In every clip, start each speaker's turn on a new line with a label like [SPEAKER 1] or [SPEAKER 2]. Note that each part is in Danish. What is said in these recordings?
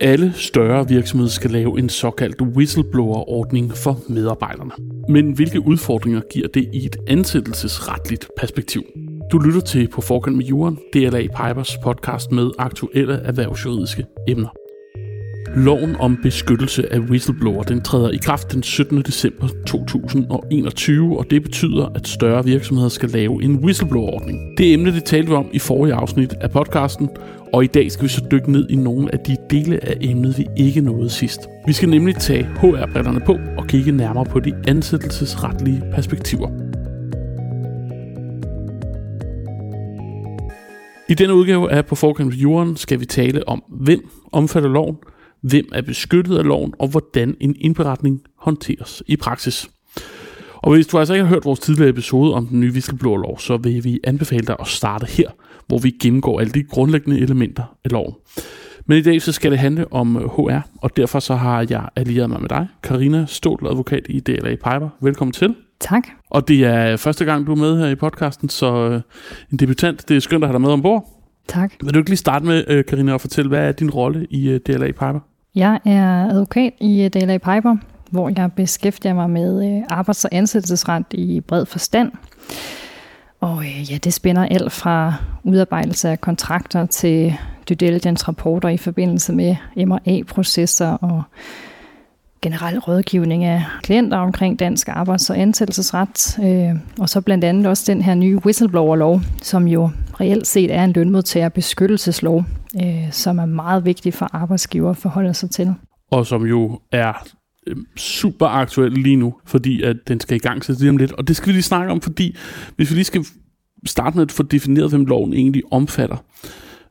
[SPEAKER 1] Alle større virksomheder skal lave en såkaldt whistleblower-ordning for medarbejderne. Men hvilke udfordringer giver det i et ansættelsesretligt perspektiv? Du lytter til På forkant med Jorden, DLA Pipers podcast med aktuelle erhvervsjuridiske emner. Loven om beskyttelse af whistleblower den træder i kraft den 17. december 2021, og det betyder, at større virksomheder skal lave en whistleblower-ordning. Det emne, det talte vi om i forrige afsnit af podcasten, og i dag skal vi så dykke ned i nogle af de dele af emnet, vi ikke nåede sidst. Vi skal nemlig tage HR-brillerne på og kigge nærmere på de ansættelsesretlige perspektiver. I denne udgave af På forkant med jorden skal vi tale om, hvem omfatter loven, hvem er beskyttet af loven, og hvordan en indberetning håndteres i praksis. Og hvis du altså ikke har hørt vores tidligere episode om den nye whistleblower-lov, så vil vi anbefale dig at starte her, hvor vi gennemgår alle de grundlæggende elementer af loven. Men i dag så skal det handle om HR, og derfor så har jeg allieret mig med dig, Karina Stål, advokat i DLA Piper. Velkommen til.
[SPEAKER 2] Tak.
[SPEAKER 1] Og det er første gang, du er med her i podcasten, så øh, en debutant, det er skønt at have dig med ombord.
[SPEAKER 2] Tak.
[SPEAKER 1] Vil du ikke lige starte med, Karina, at fortælle, hvad er din rolle i DLA Piper?
[SPEAKER 2] Jeg er advokat i øh, DLA Piper, hvor jeg beskæftiger mig med øh, arbejds- og ansættelsesret i bred forstand. Og øh, ja, det spænder alt fra udarbejdelse af kontrakter til due diligence rapporter i forbindelse med M&A-processer og generel rådgivning af klienter omkring dansk arbejds- og ansættelsesret. Øh, og så blandt andet også den her nye whistleblower-lov, som jo reelt set er en lønmodtagerbeskyttelseslov, øh, som er meget vigtig for arbejdsgiver at forholde sig til.
[SPEAKER 1] Og som jo er øh, super aktuel lige nu, fordi at den skal i gang så lige om lidt. Og det skal vi lige snakke om, fordi hvis vi lige skal starte med at få defineret, hvem loven egentlig omfatter,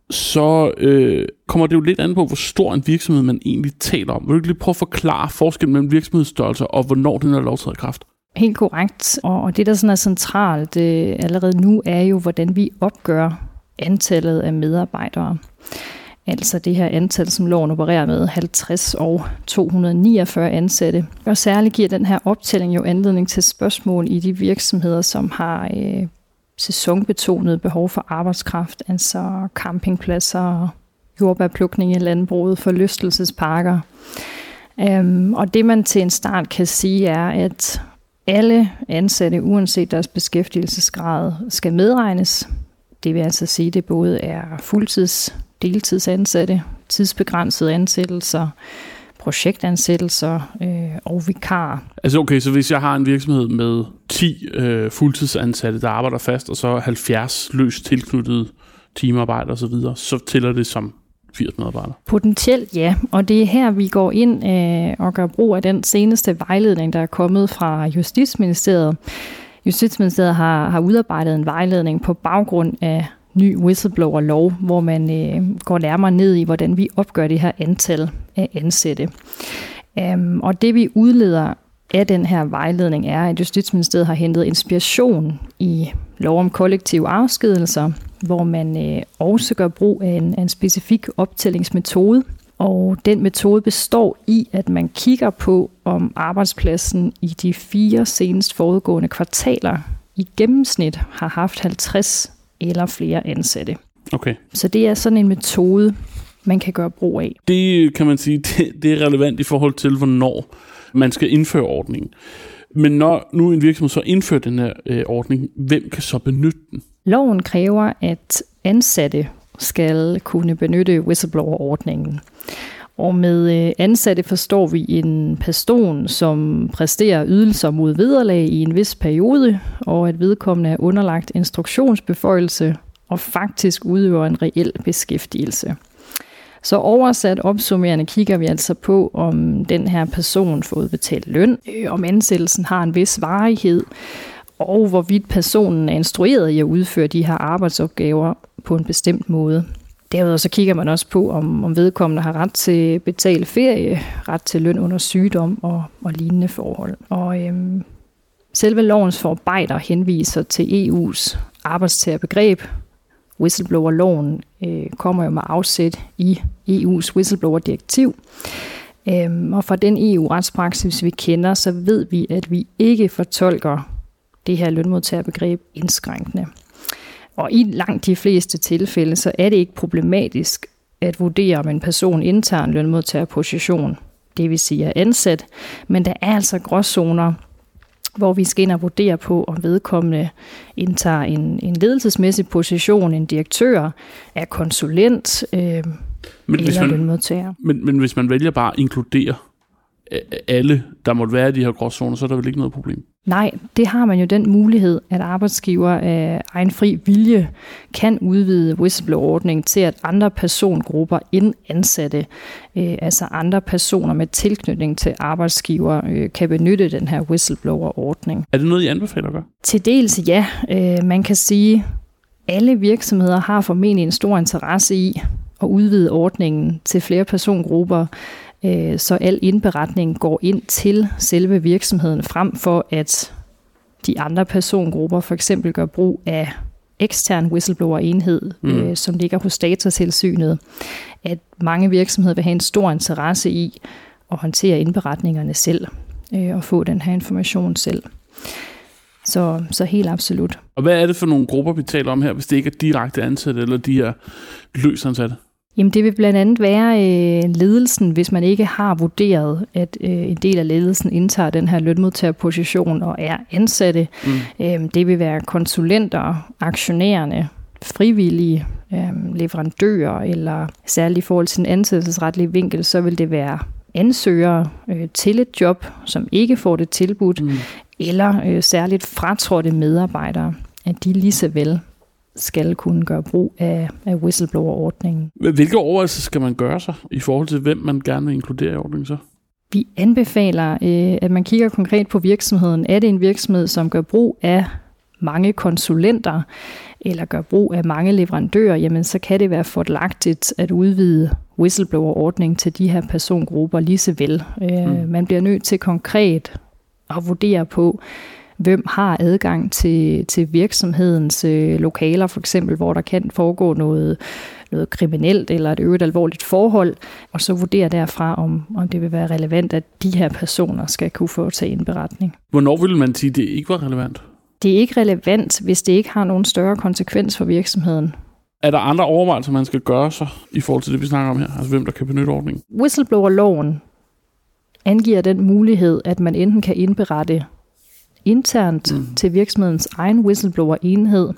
[SPEAKER 1] så øh, kommer det jo lidt an på, hvor stor en virksomhed man egentlig taler om. Vil du ikke lige prøve at forklare forskellen mellem virksomhedsstørrelser og hvornår den er lovtaget kraft?
[SPEAKER 2] Helt korrekt. Og det, der sådan er centralt øh, allerede nu, er jo, hvordan vi opgør antallet af medarbejdere. Altså det her antal, som loven opererer med, 50 og 249 ansatte. Og særligt giver den her optælling jo anledning til spørgsmål i de virksomheder, som har øh, sæsonbetonede behov for arbejdskraft, altså campingpladser, jordbærplukning i landbruget, forlystelsesparker. Øhm, og det man til en start kan sige er, at alle ansatte, uanset deres beskæftigelsesgrad, skal medregnes. Det vil altså sige, at det både er fuldtids, deltidsansatte, tidsbegrænsede ansættelser, projektansættelser øh, og vikar.
[SPEAKER 1] Altså okay, så hvis jeg har en virksomhed med 10 øh, fuldtidsansatte, der arbejder fast, og så 70 løst tilknyttede timearbejde osv., så, videre, så tæller det som 80 medarbejdere?
[SPEAKER 2] Potentielt ja, og det er her, vi går ind øh, og gør brug af den seneste vejledning, der er kommet fra Justitsministeriet. Justitsministeriet har, har udarbejdet en vejledning på baggrund af ny whistleblower-lov, hvor man øh, går nærmere ned i, hvordan vi opgør det her antal af ansatte. Um, og det vi udleder af den her vejledning er, at Justitsministeriet har hentet inspiration i lov om kollektive afskedelser, hvor man øh, også gør brug af en, af en specifik optællingsmetode. Og den metode består i, at man kigger på, om arbejdspladsen i de fire senest foregående kvartaler i gennemsnit har haft 50 eller flere ansatte.
[SPEAKER 1] Okay.
[SPEAKER 2] Så det er sådan en metode, man kan gøre brug af.
[SPEAKER 1] Det kan man sige, det, det er relevant i forhold til, hvornår man skal indføre ordningen. Men når nu en virksomhed så indfører den her øh, ordning, hvem kan så benytte den?
[SPEAKER 2] Loven kræver, at ansatte skal kunne benytte whistleblower-ordningen. Og med øh, ansatte forstår vi en person, som præsterer ydelser mod vederlag i en vis periode, og at vedkommende er underlagt instruktionsbeføjelse og faktisk udøver en reel beskæftigelse. Så oversat opsummerende kigger vi altså på, om den her person får udbetalt løn, øh, om ansættelsen har en vis varighed, og hvorvidt personen er instrueret i at udføre de her arbejdsopgaver på en bestemt måde. Derudover så kigger man også på, om, om vedkommende har ret til betalt ferie, ret til løn under sygdom og, og lignende forhold. Og øhm, selve lovens forarbejder henviser til EU's arbejdstagerbegreb. Whistleblower-loven øh, kommer jo med afsæt i EU's whistleblower-direktiv. Øhm, og fra den EU-retspraksis, vi kender, så ved vi, at vi ikke fortolker det her lønmodtagerbegreb indskrænkende. Og i langt de fleste tilfælde, så er det ikke problematisk at vurdere, om en person indtager en lønmodtagerposition, det vil sige er ansat, men der er altså gråzoner, hvor vi skal ind og vurdere på, om vedkommende indtager en, en ledelsesmæssig position, en direktør, er konsulent øh, men eller hvis man, lønmodtager.
[SPEAKER 1] Men, men hvis man vælger bare at inkludere alle, der måtte være i de her gråzoner, så er der vel ikke noget problem?
[SPEAKER 2] Nej, det har man jo den mulighed, at arbejdsgiver af egen fri vilje kan udvide whistleblower-ordningen til, at andre persongrupper end ansatte, øh, altså andre personer med tilknytning til arbejdsgiver, øh, kan benytte den her whistleblower-ordning.
[SPEAKER 1] Er det noget, I anbefaler at gøre?
[SPEAKER 2] Til dels ja. Øh, man kan sige, alle virksomheder har formentlig en stor interesse i at udvide ordningen til flere persongrupper, så al indberetning går ind til selve virksomheden, frem for at de andre persongrupper for eksempel gør brug af ekstern whistleblower-enhed, mm. øh, som ligger hos datatilsynet, at mange virksomheder vil have en stor interesse i at håndtere indberetningerne selv øh, og få den her information selv. Så, så helt absolut.
[SPEAKER 1] Og hvad er det for nogle grupper, vi taler om her, hvis det ikke er direkte ansatte eller de her løsansatte?
[SPEAKER 2] Jamen det vil blandt andet være øh, ledelsen, hvis man ikke har vurderet, at øh, en del af ledelsen indtager den her lønmodtagerposition og er ansatte. Mm. Øh, det vil være konsulenter, aktionærerne, frivillige, øh, leverandører, eller særligt i forhold til den ansættelsesretlige vinkel, så vil det være ansøgere øh, til et job, som ikke får det tilbudt, mm. eller øh, særligt fratrådte medarbejdere, at de lige så vel skal kunne gøre brug af, af whistleblower-ordningen.
[SPEAKER 1] Hvilke overvejelser skal man gøre sig i forhold til, hvem man gerne vil inkludere i ordningen så?
[SPEAKER 2] Vi anbefaler, øh, at man kigger konkret på virksomheden. Er det en virksomhed, som gør brug af mange konsulenter, eller gør brug af mange leverandører, jamen så kan det være fordelagtigt at udvide whistleblower-ordningen til de her persongrupper lige så vel. Øh, mm. Man bliver nødt til konkret at vurdere på, hvem har adgang til, til virksomhedens øh, lokaler, for eksempel, hvor der kan foregå noget, noget kriminelt eller et øvrigt alvorligt forhold, og så vurdere derfra, om, om det vil være relevant, at de her personer skal kunne få til indberetning.
[SPEAKER 1] Hvornår vil man sige, at det ikke var relevant?
[SPEAKER 2] Det er ikke relevant, hvis det ikke har nogen større konsekvens for virksomheden.
[SPEAKER 1] Er der andre overvejelser, man skal gøre sig i forhold til det, vi snakker om her? Altså hvem der kan benytte ordningen?
[SPEAKER 2] Whistleblower-loven angiver den mulighed, at man enten kan indberette internt mm. til virksomhedens egen whistleblower-enhed.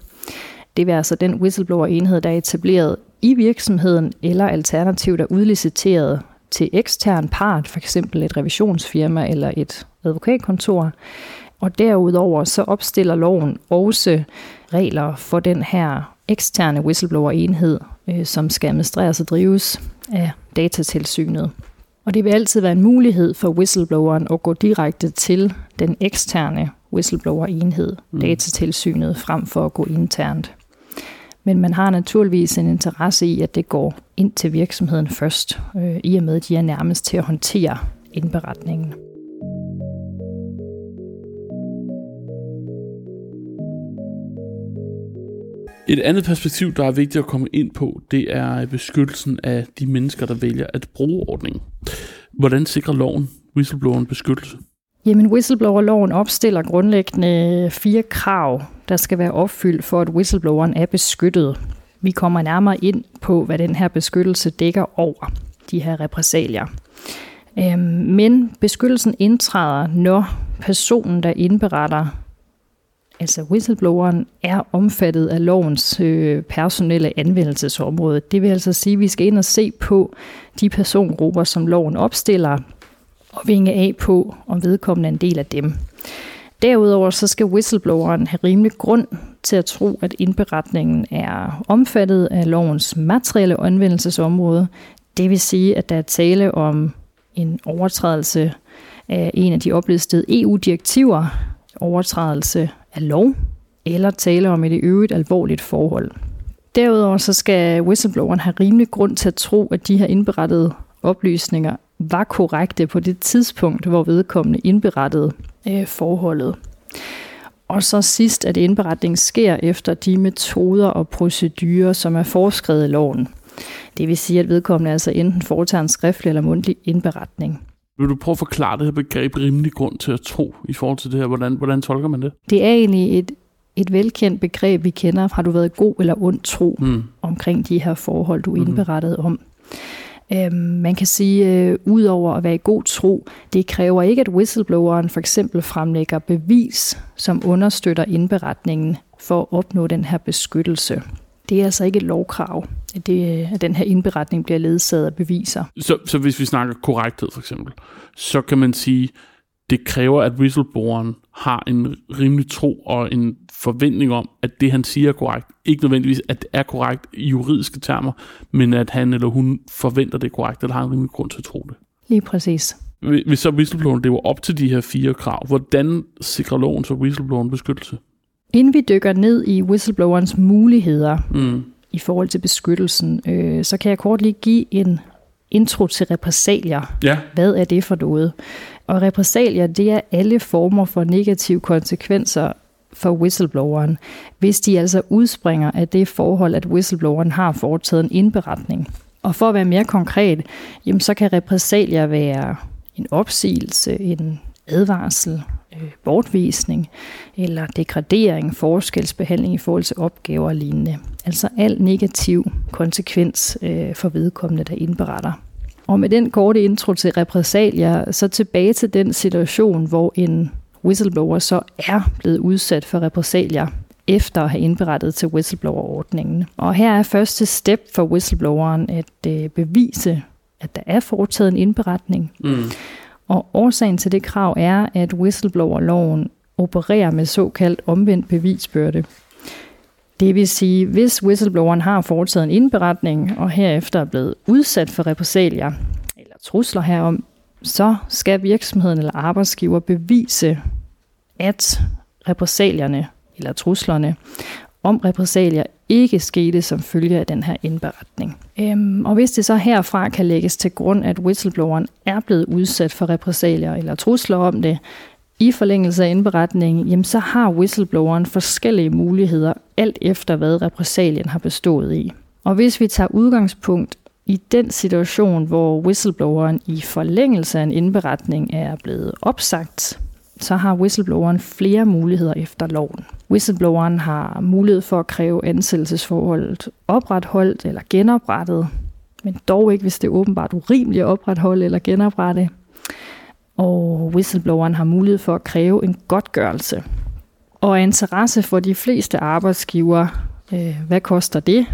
[SPEAKER 2] Det vil altså den whistleblower-enhed, der er etableret i virksomheden, eller alternativt er udliciteret til ekstern part, f.eks. et revisionsfirma eller et advokatkontor. Og derudover så opstiller loven også regler for den her eksterne whistleblower-enhed, øh, som skal administreres og drives af datatilsynet. Og det vil altid være en mulighed for whistlebloweren at gå direkte til den eksterne whistleblower-enhed, mm. datatilsynet, frem for at gå internt. Men man har naturligvis en interesse i, at det går ind til virksomheden først, øh, i og med, at de er nærmest til at håndtere indberetningen.
[SPEAKER 1] Et andet perspektiv, der er vigtigt at komme ind på, det er beskyttelsen af de mennesker, der vælger at bruge ordningen. Hvordan sikrer loven whistlebloweren beskyttelse?
[SPEAKER 2] Jamen, whistleblower-loven opstiller grundlæggende øh, fire krav, der skal være opfyldt for, at whistlebloweren er beskyttet. Vi kommer nærmere ind på, hvad den her beskyttelse dækker over, de her repressalier. Øhm, men beskyttelsen indtræder, når personen, der indberetter, altså whistlebloweren, er omfattet af lovens øh, personelle anvendelsesområde. Det vil altså sige, at vi skal ind og se på de persongrupper, som loven opstiller, og vinge af på, om vedkommende er en del af dem. Derudover så skal whistlebloweren have rimelig grund til at tro, at indberetningen er omfattet af lovens materielle anvendelsesområde. Det vil sige, at der er tale om en overtrædelse af en af de oplistede EU-direktiver, overtrædelse af lov, eller tale om et i øvrigt alvorligt forhold. Derudover så skal whistlebloweren have rimelig grund til at tro, at de her indberettede oplysninger var korrekte på det tidspunkt, hvor vedkommende indberettede øh, forholdet. Og så sidst, at indberetning sker efter de metoder og procedurer, som er foreskrevet i loven. Det vil sige, at vedkommende altså enten foretager en skriftlig eller mundtlig indberetning.
[SPEAKER 1] Vil du prøve at forklare det her begreb rimelig grund til at tro i forhold til det her? Hvordan, hvordan tolker man det?
[SPEAKER 2] Det er egentlig et, et velkendt begreb, vi kender. Har du været god eller ond tro mm. omkring de her forhold, du mm-hmm. indberettede om? Øhm, man kan sige, øh, udover at være i god tro, det kræver ikke, at whistlebloweren for eksempel fremlægger bevis, som understøtter indberetningen for at opnå den her beskyttelse. Det er altså ikke et lovkrav, at, det, at den her indberetning bliver ledsaget af beviser.
[SPEAKER 1] Så, så hvis vi snakker korrekthed for eksempel, så kan man sige, det kræver, at whistlebloweren har en rimelig tro og en forventning om, at det, han siger er korrekt. Ikke nødvendigvis, at det er korrekt i juridiske termer, men at han eller hun forventer det korrekt, eller har en rimelig grund til at tro det.
[SPEAKER 2] Lige præcis.
[SPEAKER 1] Hvis så whistlebloweren lever op til de her fire krav, hvordan sikrer loven så whistlebloweren beskyttelse?
[SPEAKER 2] Inden vi dykker ned i whistleblowerens muligheder
[SPEAKER 1] Mm.
[SPEAKER 2] i forhold til beskyttelsen, øh, så kan jeg kort lige give en intro til repressalier.
[SPEAKER 1] Ja,
[SPEAKER 2] Hvad er det for noget? Og repressalier, det er alle former for negative konsekvenser for whistlebloweren, hvis de altså udspringer af det forhold, at whistlebloweren har foretaget en indberetning. Og for at være mere konkret, jamen så kan repressalier være en opsigelse, en advarsel, øh, bortvisning eller degradering, forskelsbehandling i forhold til opgaver og lignende. Altså al negativ konsekvens øh, for vedkommende, der indberetter. Og med den korte intro til repressalier, så tilbage til den situation, hvor en whistleblower så er blevet udsat for repressalier efter at have indberettet til whistleblower-ordningen. Og her er første step for whistlebloweren at øh, bevise, at der er foretaget en indberetning.
[SPEAKER 1] mm.
[SPEAKER 2] Og årsagen til det krav er, at whistleblower-loven opererer med såkaldt omvendt bevisbyrde. Det vil sige, hvis whistlebloweren har foretaget en indberetning og herefter er blevet udsat for repressalier eller trusler herom, så skal virksomheden eller arbejdsgiver bevise, at repressalierne eller truslerne om repressalier ikke skete som følge af den her indberetning. Øhm, og hvis det så herfra kan lægges til grund, at whistlebloweren er blevet udsat for repressalier eller trusler om det, i forlængelse af indberetningen, jamen så har whistlebloweren forskellige muligheder, alt efter hvad repressalien har bestået i. Og hvis vi tager udgangspunkt i den situation, hvor whistlebloweren i forlængelse af en indberetning er blevet opsagt, så har whistlebloweren flere muligheder efter loven. Whistlebloweren har mulighed for at kræve ansættelsesforholdet opretholdt eller genoprettet, men dog ikke, hvis det er åbenbart urimeligt at opretholde eller genoprette. Og whistlebloweren har mulighed for at kræve en godtgørelse. Og af interesse for de fleste arbejdsgiver, øh, hvad koster det?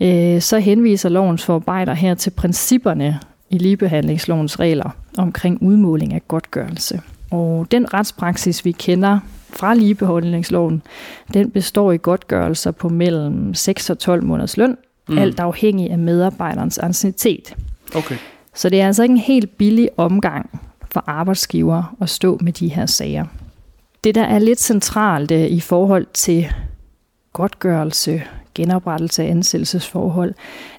[SPEAKER 2] Øh, så henviser lovens forarbejder her til principperne i ligebehandlingslovens regler omkring udmåling af godtgørelse. Og den retspraksis, vi kender fra ligebehandlingsloven, den består i godtgørelser på mellem 6 og 12 måneders løn,
[SPEAKER 1] mm.
[SPEAKER 2] alt afhængig af medarbejderens anciennitet.
[SPEAKER 1] Okay.
[SPEAKER 2] Så det er altså ikke en helt billig omgang for arbejdsgiver at stå med de her sager. Det, der er lidt centralt øh, i forhold til godtgørelse, genoprettelse af ansættelsesforhold,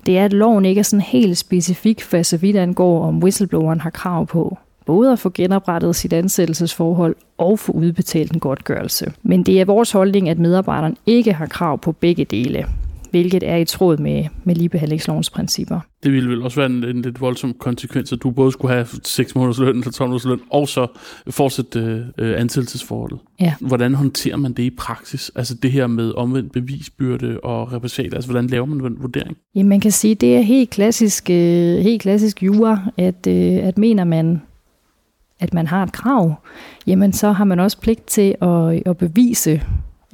[SPEAKER 2] det er, at loven ikke er sådan helt specifik for så vidt angår, om whistlebloweren har krav på både at få genoprettet sit ansættelsesforhold og få udbetalt en godtgørelse. Men det er vores holdning, at medarbejderen ikke har krav på begge dele, hvilket er i tråd med, med ligebehandlingslovens principper.
[SPEAKER 1] Det ville vel også være en, en lidt voldsom konsekvens, at du både skulle have 6 måneders løn eller 12 måneders løn, og så fortsætte øh, ansættelsesforholdet.
[SPEAKER 2] Ja.
[SPEAKER 1] Hvordan håndterer man det i praksis? Altså det her med omvendt bevisbyrde og repressalier, altså hvordan laver man den vurdering?
[SPEAKER 2] Jamen man kan sige, det er helt klassisk, øh, helt klassisk jura, at, øh, at mener man, at man har et krav, jamen så har man også pligt til at, at bevise,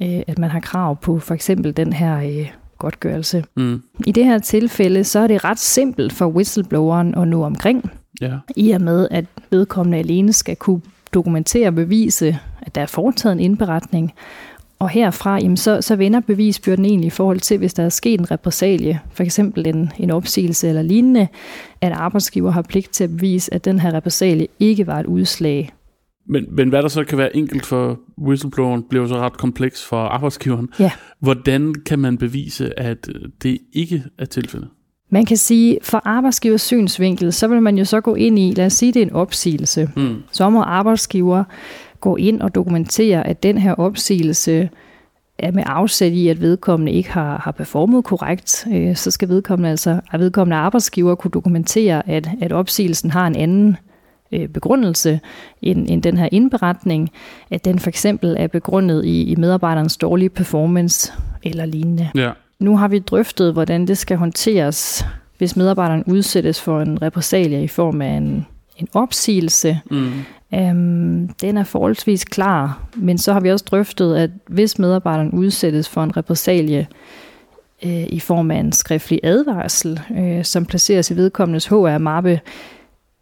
[SPEAKER 2] øh, at man har krav på for eksempel den her øh, godtgørelse.
[SPEAKER 1] Mm.
[SPEAKER 2] I det her tilfælde, så er det ret simpelt for whistlebloweren at nå omkring,
[SPEAKER 1] Ja.
[SPEAKER 2] i og med, at vedkommende alene skal kunne dokumentere og bevise, at der er foretaget en indberetning. Og herfra, jamen så, så vender bevisbyrden egentlig i forhold til, hvis der er sket en repressalie, for eksempel en, en opsigelse eller lignende, at arbejdsgiver har pligt til at bevise, at den her repressalie ikke var et udslag.
[SPEAKER 1] Men, men hvad der så kan være enkelt for whistlebloweren, bliver så ret kompleks for arbejdsgiveren.
[SPEAKER 2] Ja.
[SPEAKER 1] Hvordan kan man bevise, at øh, det ikke er tilfældet?
[SPEAKER 2] Man kan sige, for arbejdsgivers synsvinkel, så vil man jo så gå ind i, lad os sige, det er en opsigelse.
[SPEAKER 1] Mm.
[SPEAKER 2] Så må arbejdsgiver gå ind og dokumentere, at den her opsigelse er med afsæt i, at vedkommende ikke har, har performet korrekt, øh, så skal vedkommende altså, at vedkommende arbejdsgiver kunne dokumentere, at, at opsigelsen har en anden øh, begrundelse end, end den her indberetning, at den for eksempel er begrundet i, i medarbejderens dårlige performance eller lignende.
[SPEAKER 1] Ja.
[SPEAKER 2] Nu har vi drøftet, hvordan det skal håndteres hvis medarbejderen udsættes for en repressalie i form af en, en opsigelse. Mm. Øhm, den er forholdsvis klar, men så har vi også drøftet, at hvis medarbejderen udsættes for en repressalie øh, i form af en skriftlig advarsel, øh, som placeres i vedkommendes HR-mappe,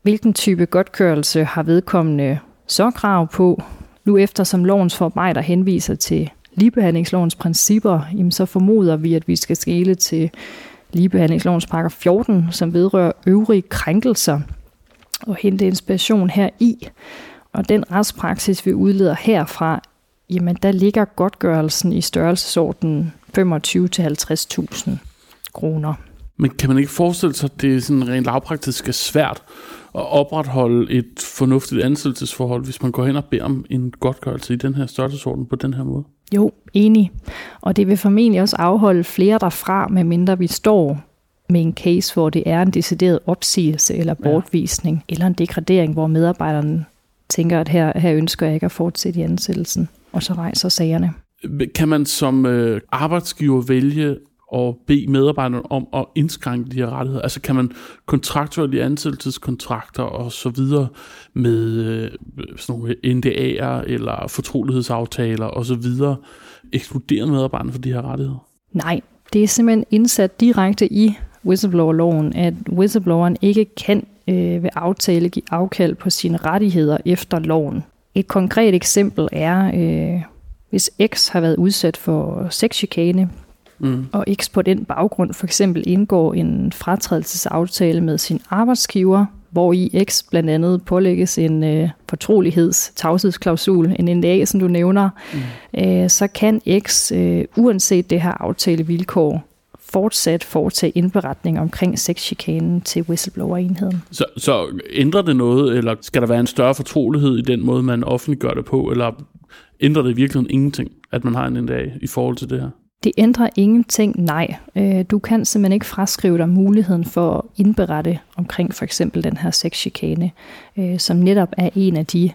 [SPEAKER 2] hvilken type godtkørelse har vedkommende så krav på? Nu efter som lovens forarbejder henviser til ligebehandlingslovens principper, jamen så formoder vi, at vi skal skele til ligebehandlingslovens paragraf 14, som vedrører øvrige krænkelser, og hente inspiration her i. Og den retspraksis, vi udleder herfra, jamen der ligger godtgørelsen i størrelsesordenen 25-50.000 kroner.
[SPEAKER 1] Men kan man ikke forestille sig, at det er sådan rent lavpraktisk er svært at opretholde et fornuftigt ansættelsesforhold, hvis man går hen og beder om en godtgørelse i den her størrelsesorden på den her måde?
[SPEAKER 2] Jo, enig. Og det vil formentlig også afholde flere derfra, medmindre vi står med en case, hvor det er en decideret opsigelse eller bortvisning, ja. eller en degradering, hvor medarbejderen tænker, at her, her ønsker jeg ikke at fortsætte i ansættelsen, og så rejser sagerne.
[SPEAKER 1] Kan man som øh, arbejdsgiver vælge at bede medarbejderne om at indskrænke de her rettigheder? Altså kan man kontraktuelle ansættelseskontrakter og så videre med øh, sådan nogle NDA'er eller fortrolighedsaftaler og så videre ekskludere medarbejderne for de her rettigheder?
[SPEAKER 2] Nej, det er simpelthen indsat direkte i whistleblower-loven, at whistlebloweren ikke kan øh, ved aftale give afkald på sine rettigheder efter loven. Et konkret eksempel er, øh, hvis X har været udsat for sexchikane, mm. og X på den baggrund for eksempel indgår en fratrædelsesaftale med sin arbejdsgiver, hvor i X blandt andet pålægges en øh, fortroligheds tavshedsklausul, en NDA, som du nævner, mm. øh, så kan X, øh, uanset det her aftalevilkår, fortsat foretage indberetning omkring sexchikanen til whistleblower-enheden.
[SPEAKER 1] Så, så ændrer det noget, eller skal der være en større fortrolighed i den måde, man offentliggør det på, eller ændrer det i virkeligheden ingenting, at man har en NDA i forhold til det her?
[SPEAKER 2] Det ændrer ingenting, nej. Øh, du kan simpelthen ikke fraskrive dig muligheden for at indberette omkring for eksempel den her sexchikane, øh, som netop er en af de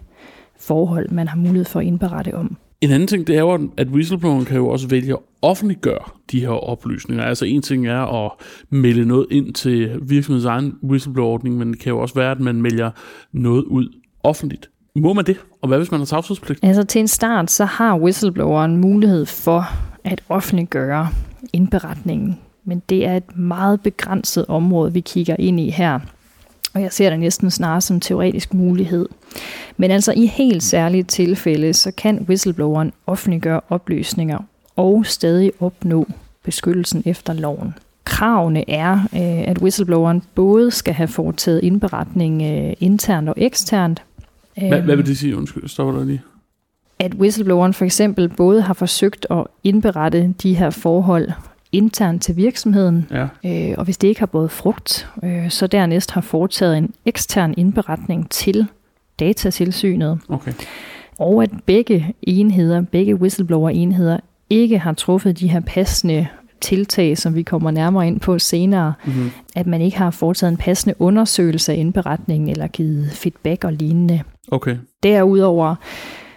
[SPEAKER 2] forhold, man har mulighed for at indberette om.
[SPEAKER 1] En anden ting, det er jo, at whistlebloweren kan jo også vælge at offentliggøre de her oplysninger. Altså en ting er at melde noget ind til virksomhedens egen whistleblower-ordning, men det kan jo også være, at man melder noget ud offentligt. Må man det? Og hvad hvis man har tavshedspligt?
[SPEAKER 2] Altså til en start, så har whistlebloweren mulighed for at offentliggøre indberetningen. Men det er et meget begrænset område, vi kigger ind i her. Og jeg ser det næsten snarere som teoretisk mulighed. Men altså i helt særlige tilfælde, så kan whistlebloweren offentliggøre oplysninger og stadig opnå beskyttelsen efter loven. Kravene er, øh, at whistlebloweren både skal have foretaget indberetning øh, internt og eksternt.
[SPEAKER 1] Hvad, hvad vil det sige? Undskyld, stopper der lige
[SPEAKER 2] at whistlebloweren for eksempel både har forsøgt at indberette de her forhold internt til virksomheden, ja. øh, og hvis det ikke har båret frugt, øh, så dernæst har foretaget en ekstern indberetning til datatilsynet. Okay. Og at begge enheder, begge whistleblower-enheder, ikke har truffet de her passende tiltag, som vi kommer nærmere ind på senere, mm-hmm. at man ikke har foretaget en passende undersøgelse af indberetningen eller givet feedback og lignende.
[SPEAKER 1] Okay.
[SPEAKER 2] Derudover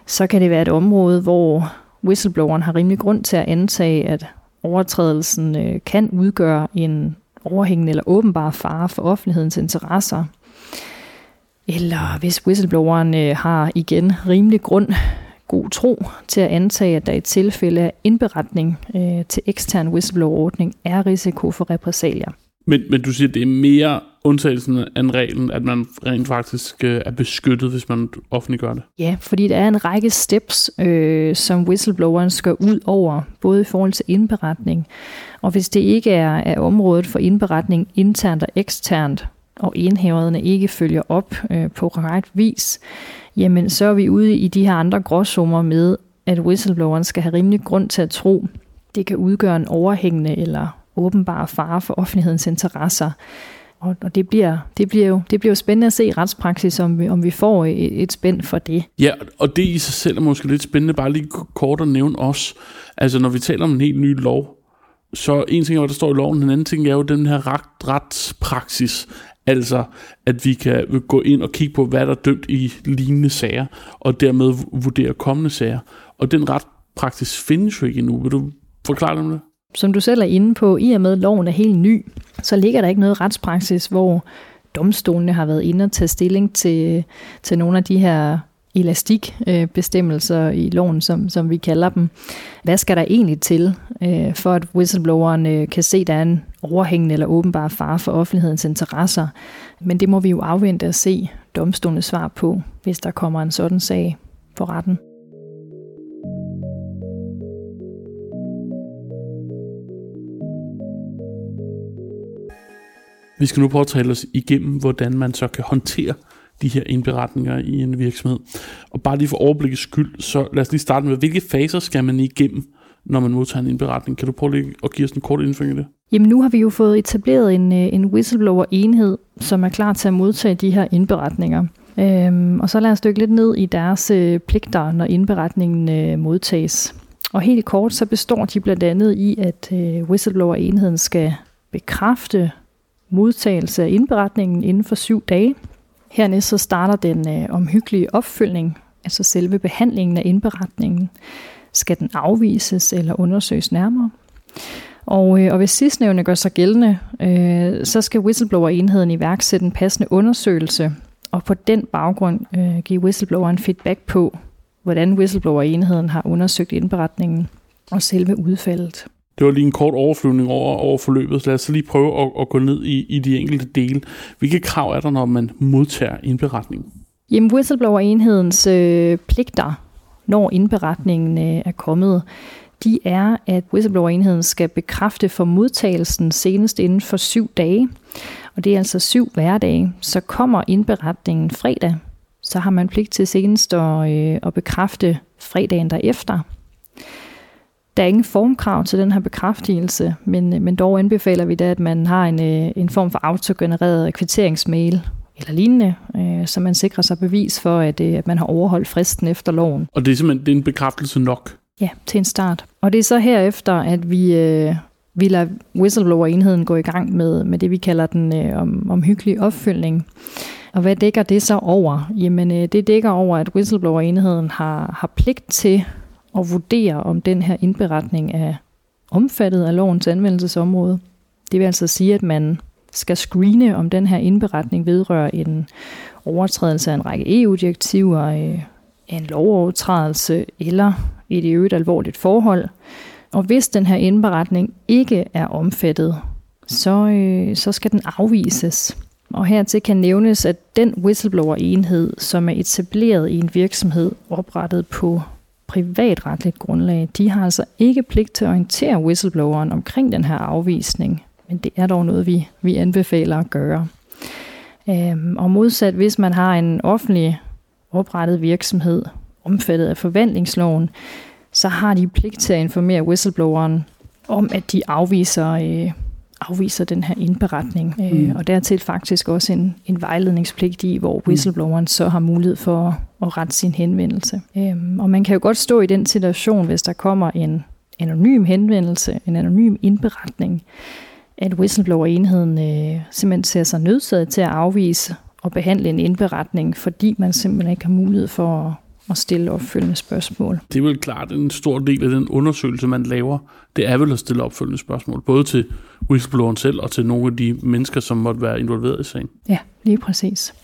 [SPEAKER 2] så kan det være et område, hvor whistlebloweren har rimelig grund til at antage, at overtrædelsen øh, kan udgøre en overhængende eller åbenbar fare for offentlighedens interesser. Eller hvis whistlebloweren øh, har igen rimelig grund, god tro til at antage, at der i tilfælde af indberetning øh, til ekstern whistleblower-ordning er risiko for repressalier.
[SPEAKER 1] Men, men du siger, at det er mere undtagelsen af reglen, at man rent faktisk øh, er beskyttet, hvis man offentliggør det?
[SPEAKER 2] Ja, fordi der er en række steps, øh, som whistlebloweren skal ud over, både i forhold til indberetning, og hvis det ikke er, er området for indberetning internt og eksternt, og enhæverne ikke følger op øh, på korrekt vis, jamen så er vi ude i de her andre gråsummer med, at whistlebloweren skal have rimelig grund til at tro, det kan udgøre en overhængende eller åbenbar fare for offentlighedens interesser. Og, og det, bliver, det, bliver jo, det bliver jo spændende at se i retspraksis, om vi, om vi får et, et spænd for det.
[SPEAKER 1] Ja, og det i sig selv er måske lidt spændende, bare lige kort at nævne os. Altså når vi taler om en helt ny lov, så en ting er, hvad der står i loven, en anden ting er jo den her ret, retspraksis. Altså, at vi kan gå ind og kigge på, hvad der er dømt i lignende sager, og dermed vurdere kommende sager. Og den retspraksis findes jo ikke endnu. Vil du forklare dem det?
[SPEAKER 2] Som du selv er inde på, i og med at loven er helt ny, så ligger der ikke noget retspraksis, hvor domstolene har været inde og tage stilling til, til nogle af de her elastikbestemmelser øh, i loven, som, som vi kalder dem. Hvad skal der egentlig til, øh, for at whistlebloweren øh, kan se, at der er en overhængende eller åbenbar fare for offentlighedens interesser? Men det må vi jo afvente at se domstolens svar på, hvis der kommer en sådan sag på retten.
[SPEAKER 1] Vi skal nu prøve at tale os igennem, hvordan man så kan håndtere de her indberetninger i en virksomhed. Og bare lige for overblikket skyld, så lad os lige starte med, hvilke faser skal man igennem, når man modtager en indberetning? Kan du prøve lige at give os en kort indføring i det?
[SPEAKER 2] Jamen nu har vi jo fået etableret en, øh, en whistleblower-enhed, som er klar til at modtage de her indberetninger. Øhm, og så lad os dykke lidt ned i deres øh, pligter, når indberetningen øh, modtages. Og helt kort, så består de blandt andet i, at øh, whistleblower-enheden skal bekræfte modtagelse af indberetningen inden for syv dage. Hernæst så starter den øh, omhyggelige opfølgning, altså selve behandlingen af indberetningen. Skal den afvises eller undersøges nærmere? Og, øh, og hvis sidstnævne gør sig gældende, øh, så skal whistleblower-enheden iværksætte en passende undersøgelse, og på den baggrund øh, give whistlebloweren feedback på, hvordan whistleblower-enheden har undersøgt indberetningen og selve udfaldet.
[SPEAKER 1] Det var lige en kort overflyvning over, over forløbet, så lad os lige prøve at, at gå ned i, i de enkelte dele. Hvilke krav er der, når man modtager indberetningen?
[SPEAKER 2] Jamen, whistleblower-enhedens øh, pligter, når indberetningen øh, er kommet, de er, at whistleblower-enheden skal bekræfte for modtagelsen senest inden for syv dage. Og det er altså syv hverdage. Så kommer indberetningen fredag, så har man pligt til senest at, øh, at bekræfte fredagen derefter. Der er ingen formkrav til den her bekræftelse, men, men dog anbefaler vi da, at man har en, øh, en form for autogenereret kvitteringsmail eller lignende, øh, så man sikrer sig bevis for, at, øh, at man har overholdt fristen efter loven.
[SPEAKER 1] Og det er simpelthen det er en bekræftelse nok?
[SPEAKER 2] Ja, til en start. Og det er så herefter, at vi, øh, vi lader whistleblower-enheden gå i gang med, med det, vi kalder den øh, om, omhyggelige opfølgning. Og hvad dækker det så over? Jamen, øh, det dækker over, at whistleblower-enheden har, har pligt til at vurdere, om den her indberetning er omfattet af lovens anvendelsesområde. Det vil altså sige, at man skal screene, om den her indberetning vedrører en overtrædelse af en række EU-direktiver, øh, en lovovertrædelse eller et i øvrigt alvorligt forhold. Og hvis den her indberetning ikke er omfattet, så, øh, så skal den afvises. Og hertil kan nævnes, at den whistleblower-enhed, som er etableret i en virksomhed oprettet på privatretligt grundlag, de har altså ikke pligt til at orientere whistlebloweren omkring den her afvisning, men det er dog noget, vi, vi anbefaler at gøre. Øhm, og modsat, hvis man har en offentlig oprettet virksomhed, omfattet af forvandlingsloven, så har de pligt til at informere whistlebloweren om, at de afviser, øh, afviser den her indberetning. Øh, mm. Øh, og dertil faktisk også en, en vejledningspligt i, hvor whistlebloweren så har mulighed for at rette sin henvendelse. Øh, og man kan jo godt stå i den situation, hvis der kommer en anonym henvendelse, en anonym indberetning, at whistleblower-enheden øh, simpelthen ser sig nødsaget til at afvise og behandle en indberetning, fordi man simpelthen ikke har mulighed for at at stille opfølgende spørgsmål.
[SPEAKER 1] Det er vel klart en stor del af den undersøgelse, man laver. Det er vel at stille opfølgende spørgsmål, både til whistlebloweren selv og til nogle af de mennesker, som måtte være involveret i sagen.
[SPEAKER 2] Ja, lige præcis.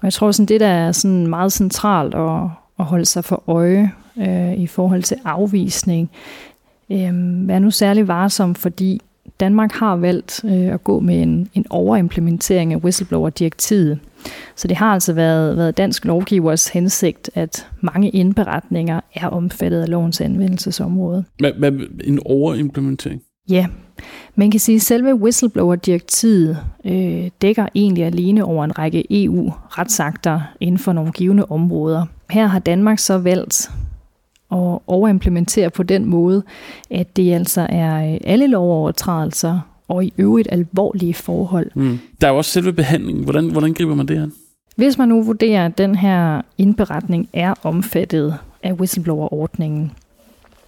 [SPEAKER 2] Og jeg tror, sådan det der er sådan meget centralt at, at holde sig for øje øh, i forhold til afvisning, øh, vær nu særlig varsom, fordi Danmark har valgt øh, at gå med en, en overimplementering af whistleblower-direktivet. Så det har altså været, været dansk lovgivers hensigt, at mange indberetninger er omfattet af lovens anvendelsesområde.
[SPEAKER 1] Hvad, hvad en overimplementering?
[SPEAKER 2] Ja, man kan sige, at selve whistleblower-direktivet øh, dækker egentlig alene over en række EU-retsakter inden for nogle givende områder. Her har Danmark så valgt at overimplementere på den måde, at det altså er øh, alle lovovertrædelser og i øvrigt alvorlige forhold.
[SPEAKER 1] Mm. Der er jo også selve behandlingen. Hvordan, hvordan griber man det her?
[SPEAKER 2] Hvis man nu vurderer, at den her indberetning er omfattet af whistleblower-ordningen,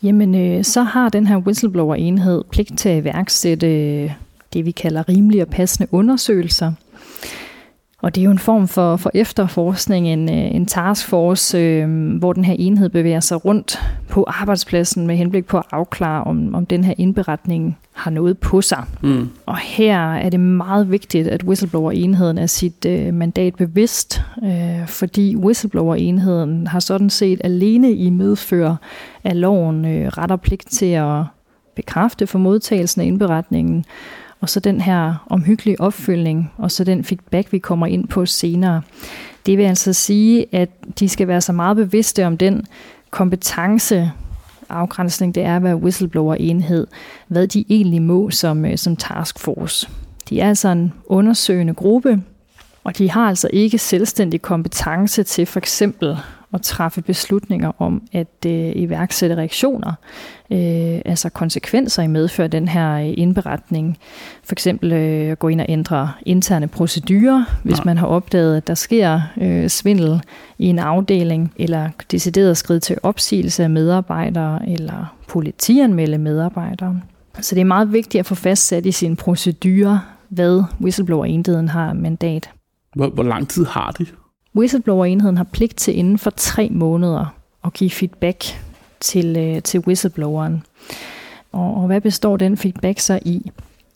[SPEAKER 2] jamen øh, så har den her whistleblower-enhed pligt til at iværksætte øh, det, vi kalder rimelige og passende undersøgelser. Og det er jo en form for, for efterforskning, en, øh, en taskforce, øh, hvor den her enhed bevæger sig rundt på arbejdspladsen med henblik på at afklare, om, om den her indberetning har noget på sig. Mm. Og her er det meget vigtigt, at whistleblower-enheden er sit øh, mandat bevidst, øh, fordi whistleblower-enheden har sådan set alene i medfør af loven øh, ret og pligt til at bekræfte for modtagelsen af indberetningen, og så den her omhyggelige opfølgning, og så den feedback, vi kommer ind på senere. Det vil altså sige, at de skal være så meget bevidste om den kompetence, afgrænsning det er at være whistleblower-enhed, hvad de egentlig må som, øh, som taskforce. De er altså en undersøgende gruppe, og de har altså ikke selvstændig kompetence til for eksempel at træffe beslutninger om at øh, iværksætte reaktioner, øh, altså konsekvenser i medfør den her øh, indberetning. For eksempel øh, gå ind og ændre interne procedurer, hvis ja. man har opdaget, at der sker øh, svindel i en afdeling, eller decideret skridt til opsigelse af medarbejdere, eller politianmelde medarbejdere. Så det er meget vigtigt at få fastsat i sine procedurer, hvad whistleblower-enheden har mandat.
[SPEAKER 1] Hvor, hvor lang tid har de?
[SPEAKER 2] Whistleblower-enheden har pligt til inden for tre måneder at give feedback til, øh, til whistlebloweren. Og, og hvad består den feedback så i?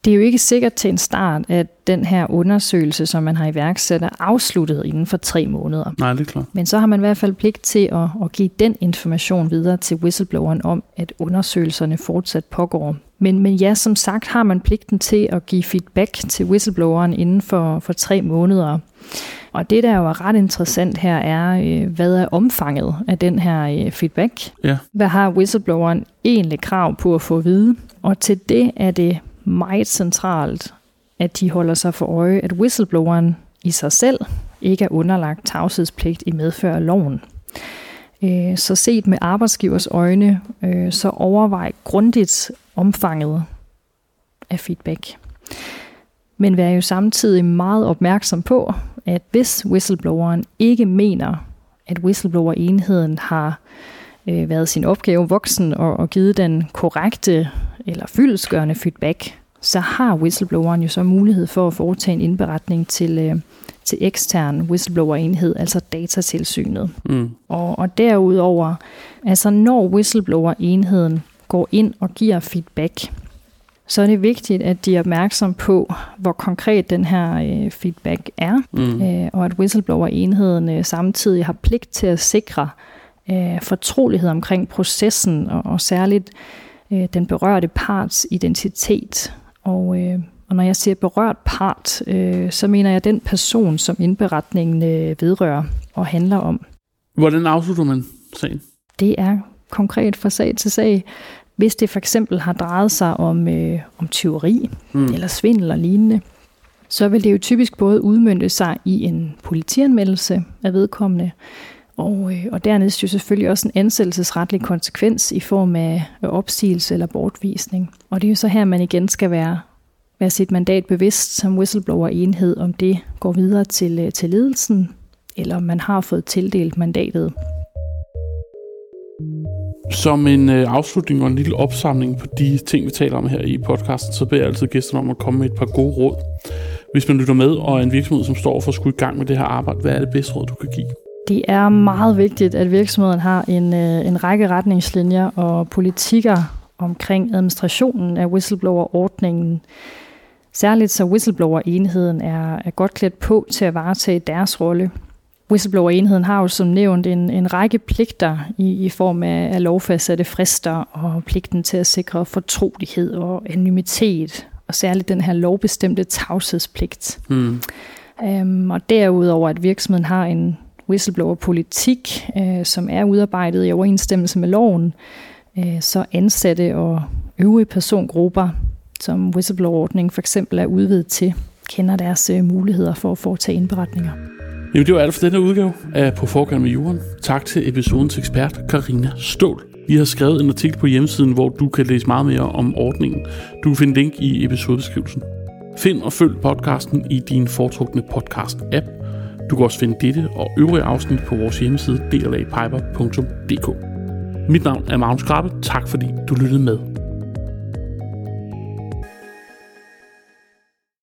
[SPEAKER 2] Det er jo ikke sikkert til en start, at den her undersøgelse, som man har iværksat, er afsluttet inden for tre måneder.
[SPEAKER 1] Nej, det er klart.
[SPEAKER 2] Men så har man i hvert fald pligt til at, at give den information videre til whistlebloweren om, at undersøgelserne fortsat pågår. Men, men ja, som sagt har man pligten til at give feedback til whistlebloweren inden for, for tre måneder. Og det, der jo er ret interessant her, er, øh, hvad er omfanget af den her øh, feedback? Ja. Hvad har whistlebloweren egentlig krav på at få at vide? Og til det er det meget centralt, at de holder sig for øje, at whistlebloweren i sig selv ikke er underlagt tavshedspligt i medfør af loven. Øh, så set med arbejdsgivers øjne, så overvej grundigt omfanget af feedback. Men vær jo samtidig meget opmærksom på, at hvis whistlebloweren ikke mener, at whistleblower-enheden har øh, været sin opgave voksen og, og givet den korrekte eller fyldesgørende feedback, så har whistlebloweren jo så mulighed for at foretage en indberetning til, øh, til ekstern whistleblower-enhed, altså datatilsynet. Mm. Og, og derudover, altså når whistleblower-enheden går ind og giver feedback, så er det vigtigt, at de er opmærksom på, hvor konkret den her øh, feedback er, mm. øh, og at whistleblower-enheden øh, samtidig har pligt til at sikre øh, fortrolighed omkring processen, og, og særligt øh, den berørte parts identitet. Og, øh, og når jeg siger berørt part, øh, så mener jeg den person, som indberetningen øh, vedrører og handler om.
[SPEAKER 1] Hvordan afslutter man sagen?
[SPEAKER 2] Det er konkret fra sag til sag. Hvis det for eksempel har drejet sig om, øh, om tyveri mm. eller svindel og lignende, så vil det jo typisk både udmyndte sig i en politianmeldelse af vedkommende, og, øh, og dernæst jo selvfølgelig også en ansættelsesretlig konsekvens i form af opsigelse eller bortvisning. Og det er jo så her, man igen skal være, være sit mandat bevidst som whistleblower-enhed, om det går videre til, øh, til ledelsen, eller om man har fået tildelt mandatet.
[SPEAKER 1] Som en øh, afslutning og en lille opsamling på de ting, vi taler om her i podcasten, så beder jeg altid gæsterne om at komme med et par gode råd. Hvis man lytter med og er en virksomhed, som står for at skulle i gang med det her arbejde, hvad er det bedste råd, du kan give?
[SPEAKER 2] Det er meget vigtigt, at virksomheden har en, øh, en række retningslinjer og politikker omkring administrationen af whistleblower-ordningen. Særligt så whistleblower-enheden er, er godt klædt på til at varetage deres rolle Whistleblower-enheden har jo som nævnt en, en række pligter i, i form af, af lovfastsatte frister og pligten til at sikre fortrolighed og anonymitet, og særligt den her lovbestemte tavshedspligt. Mm. Øhm, og derudover, at virksomheden har en whistleblower-politik, øh, som er udarbejdet i overensstemmelse med loven, øh, så ansatte og øvrige persongrupper, som whistleblower-ordningen for eksempel er udvidet til, kender deres øh, muligheder for at foretage indberetninger.
[SPEAKER 1] Jamen, det var alt for denne udgave af På Forgang med Jorden. Tak til episodens ekspert, Karina Stål. Vi har skrevet en artikel på hjemmesiden, hvor du kan læse meget mere om ordningen. Du kan finde link i episodebeskrivelsen. Find og følg podcasten i din foretrukne podcast-app. Du kan også finde dette og øvrige afsnit på vores hjemmeside dlapiper.dk. Mit navn er Magnus Krabbe. Tak fordi du lyttede med.